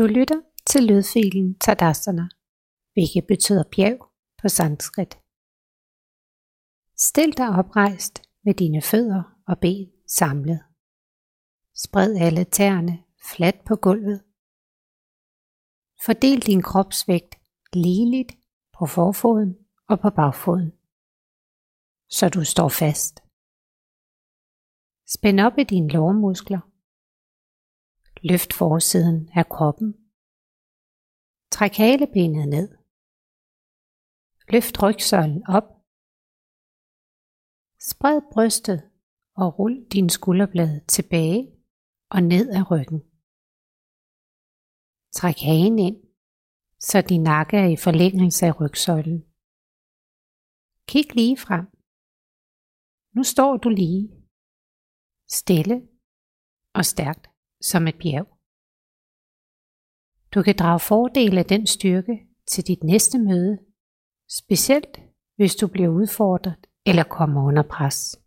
Du lytter til lydfilen Tadasana, hvilket betyder bjerg på sanskrit. Stil dig oprejst med dine fødder og ben samlet. Spred alle tæerne fladt på gulvet. Fordel din kropsvægt ligeligt på forfoden og på bagfoden, så du står fast. Spænd op i dine lårmuskler. Løft forsiden af kroppen. Træk halebenet ned. Løft rygsøjlen op. Spred brystet og rul din skulderblade tilbage og ned ad ryggen. Træk hagen ind, så din nakke er i forlængelse af rygsøjlen. Kig lige frem. Nu står du lige. Stille og stærkt som et bjerg. Du kan drage fordel af den styrke til dit næste møde, specielt hvis du bliver udfordret eller kommer under pres.